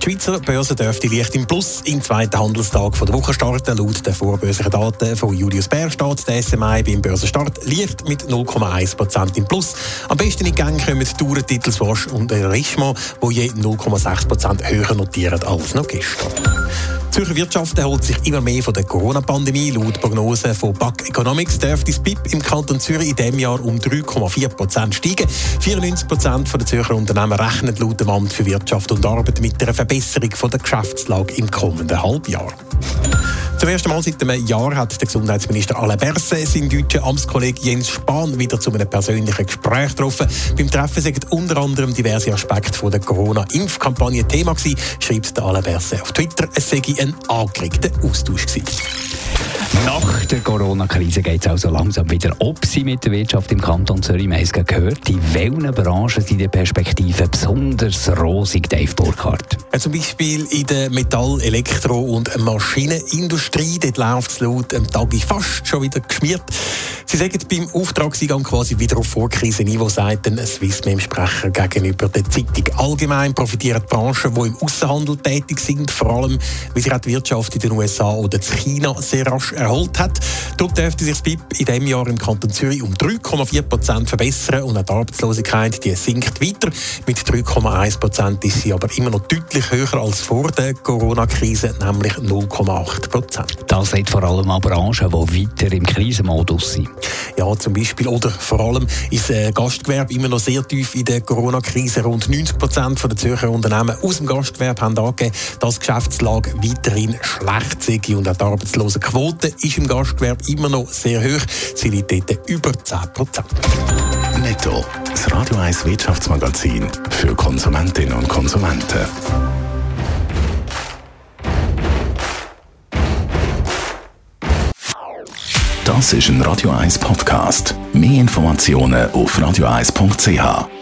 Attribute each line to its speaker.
Speaker 1: Die Schweizer Börse dürfte leicht im Plus im zweiten Handelstag der Woche starten. Laut den vorbörslichen Daten von Julius Bär steht der SMI beim Börsenstart leicht mit 0,1% im Plus. Am besten in Gang kommen Touren, Titel Swatch und Richemont, die je 0,6% höher notieren als noch gestern. Die Zürcher Wirtschaft erholt sich immer mehr von der Corona-Pandemie. Laut Prognosen von BAC Economics dürfte das BIP im Kanton Zürich in diesem Jahr um 3,4 Prozent steigen. 94 Prozent der Zürcher Unternehmen rechnen laut dem Amt für Wirtschaft und Arbeit mit einer Verbesserung von der Geschäftslage im kommenden Halbjahr. Zum ersten Mal seit einem Jahr hat der Gesundheitsminister Alain Berset seinen deutschen Amtskollegen Jens Spahn wieder zu einem persönlichen Gespräch getroffen. Beim Treffen sind unter anderem diverse Aspekte von der Corona-Impfkampagne Thema gewesen, schreibt der Alain Berset auf Twitter. Es sei ein angeregter Austausch gewesen.
Speaker 2: Nach der Corona-Krise geht es also langsam wieder ob sie mit der Wirtschaft im Kanton Zürich. Wir haben gehört, in welchen Branchen sind die Perspektiven besonders rosig, Dave Burkhardt?
Speaker 1: Zum Beispiel in der Metall-, Elektro- und Maschinenindustrie. Dort läuft es laut dem Tag fast schon wieder geschmiert. Sie sagen beim Auftragseingang quasi wieder auf Vorkrisenniveau, sagt ein Swissmem-Sprecher gegenüber der Zeitung. Allgemein profitieren die Branchen, die im Außenhandel tätig sind, vor allem, wie sich auch die Wirtschaft in den USA oder in China sehr rasch erholt hat. Dort dürfte sich das BIP in diesem Jahr im Kanton Zürich um 3,4 Prozent verbessern und auch die Arbeitslosigkeit die sinkt weiter. Mit 3,1 Prozent ist sie aber immer noch deutlich höher als vor der Corona-Krise, nämlich 0,8 Prozent.
Speaker 2: Das sind vor allem auch Branchen, die weiter im Krisenmodus sind.
Speaker 1: Ja, zum Beispiel. Oder vor allem ist äh, Gastgewerbe immer noch sehr tief in der Corona-Krise. Rund 90 Prozent der Zürcher Unternehmen aus dem Gastgewerbe haben angegeben, dass die Geschäftslage weiterhin schlecht sei. Und auch die Arbeitslosenquote ist im Gastgewerbe immer noch sehr hoch. Sie liegt dort über 10 Prozent.
Speaker 3: Netto. Das Radio 1 Wirtschaftsmagazin für Konsumentinnen und Konsumenten. Das ist ein Radio 1 Podcast. Mehr Informationen auf radio1.ch.